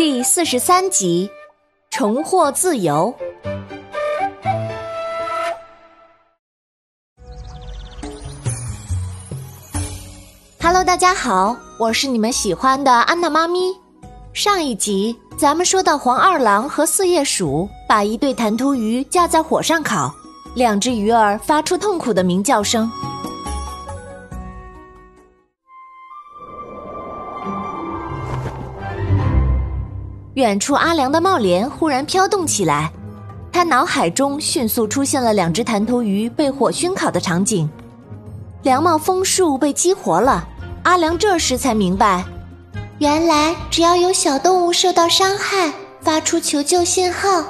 第四十三集，重获自由。Hello，大家好，我是你们喜欢的安娜妈咪。上一集咱们说到黄二郎和四叶鼠把一对弹涂鱼架在火上烤，两只鱼儿发出痛苦的鸣叫声。远处，阿良的帽帘忽然飘动起来，他脑海中迅速出现了两只弹头鱼被火熏烤的场景。凉帽枫树被激活了，阿良这时才明白，原来只要有小动物受到伤害，发出求救信号，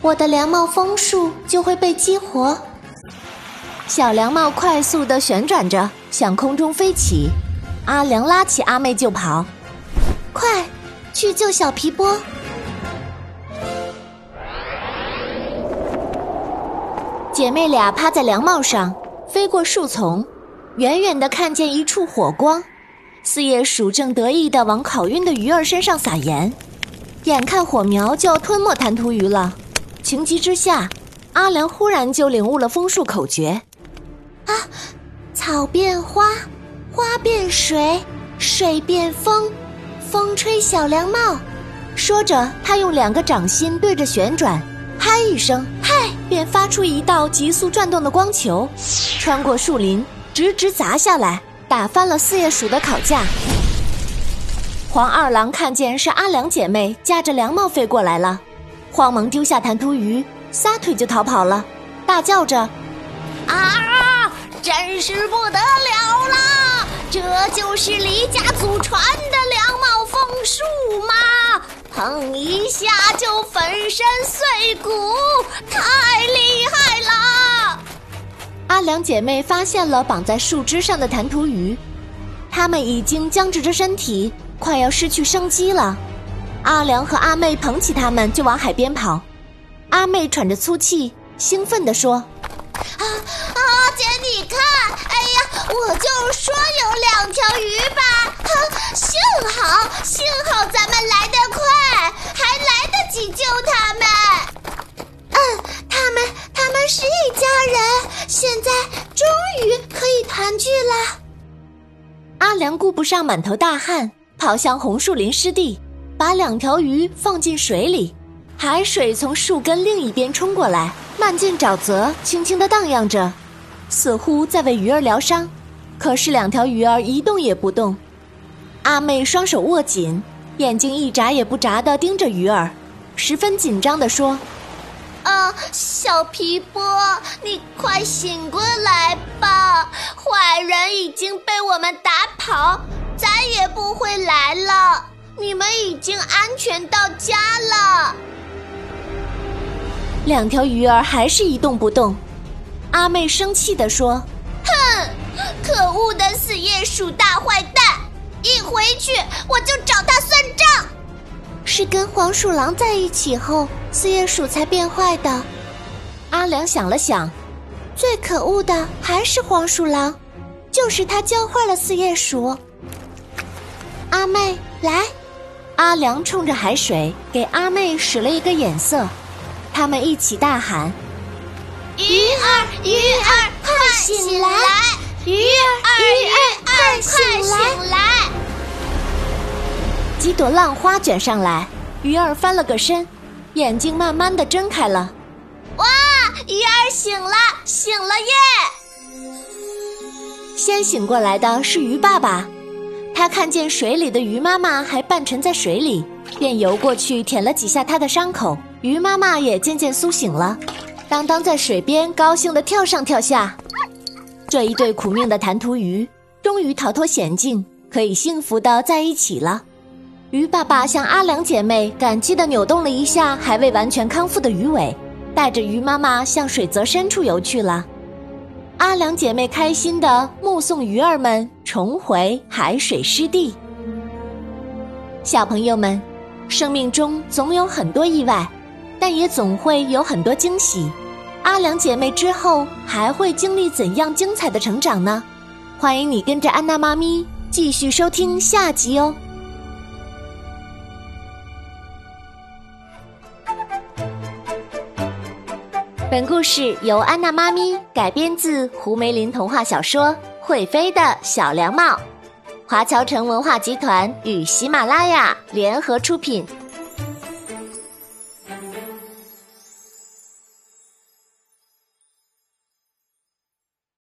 我的凉帽枫树就会被激活。小凉帽快速的旋转着，向空中飞起，阿良拉起阿妹就跑，去救小皮波！姐妹俩趴在凉帽上，飞过树丛，远远的看见一处火光。四叶鼠正得意的往烤晕的鱼儿身上撒盐，眼看火苗就要吞没弹涂鱼了，情急之下，阿良忽然就领悟了枫树口诀：啊，草变花，花变水，水变风。风吹小凉帽，说着，他用两个掌心对着旋转，嗨一声，嗨，便发出一道急速转动的光球，穿过树林，直直砸下来，打翻了四叶鼠的烤架。黄二郎看见是阿良姐妹架着凉帽飞过来了，慌忙丢下弹涂鱼，撒腿就逃跑了，大叫着：“啊，真是不得了啦！这就是李家祖传的凉。”树吗？碰一下就粉身碎骨，太厉害了！阿良姐妹发现了绑在树枝上的弹涂鱼，它们已经僵直着身体，快要失去生机了。阿良和阿妹捧起它们就往海边跑。阿妹喘着粗气，兴奋地说：“啊啊，姐你看，哎呀，我就说有两条鱼吧！幸好。”幸好咱们来得快，还来得及救他们。嗯，他们他们是一家人，现在终于可以团聚了。阿良顾不上满头大汗，跑向红树林湿地，把两条鱼放进水里。海水从树根另一边冲过来，漫进沼泽，轻轻地荡漾着，似乎在为鱼儿疗伤。可是两条鱼儿一动也不动。阿妹双手握紧，眼睛一眨也不眨地盯着鱼儿，十分紧张地说：“啊，小皮波，你快醒过来吧！坏人已经被我们打跑，再也不会来了。你们已经安全到家了。”两条鱼儿还是一动不动。阿妹生气地说：“哼，可恶的死叶鼠大坏蛋！”一回去我就找他算账。是跟黄鼠狼在一起后，四叶鼠才变坏的。阿良想了想，最可恶的还是黄鼠狼，就是他教坏了四叶鼠。阿妹，来！阿良冲着海水给阿妹使了一个眼色，他们一起大喊：“鱼儿，鱼儿，快醒来！鱼儿，鱼儿，快醒来！”几朵浪花卷上来，鱼儿翻了个身，眼睛慢慢的睁开了。哇，鱼儿醒了，醒了耶！先醒过来的是鱼爸爸，他看见水里的鱼妈妈还半沉在水里，便游过去舔了几下它的伤口。鱼妈妈也渐渐苏醒了，当当在水边高兴的跳上跳下。这一对苦命的弹涂鱼终于逃脱险境，可以幸福的在一起了。鱼爸爸向阿良姐妹感激地扭动了一下还未完全康复的鱼尾，带着鱼妈妈向水泽深处游去了。阿良姐妹开心地目送鱼儿们重回海水湿地。小朋友们，生命中总有很多意外，但也总会有很多惊喜。阿良姐妹之后还会经历怎样精彩的成长呢？欢迎你跟着安娜妈咪继续收听下集哦。本故事由安娜妈咪改编自胡梅林童话小说会飞的小凉帽华侨城文化集团与喜马拉雅联合出品。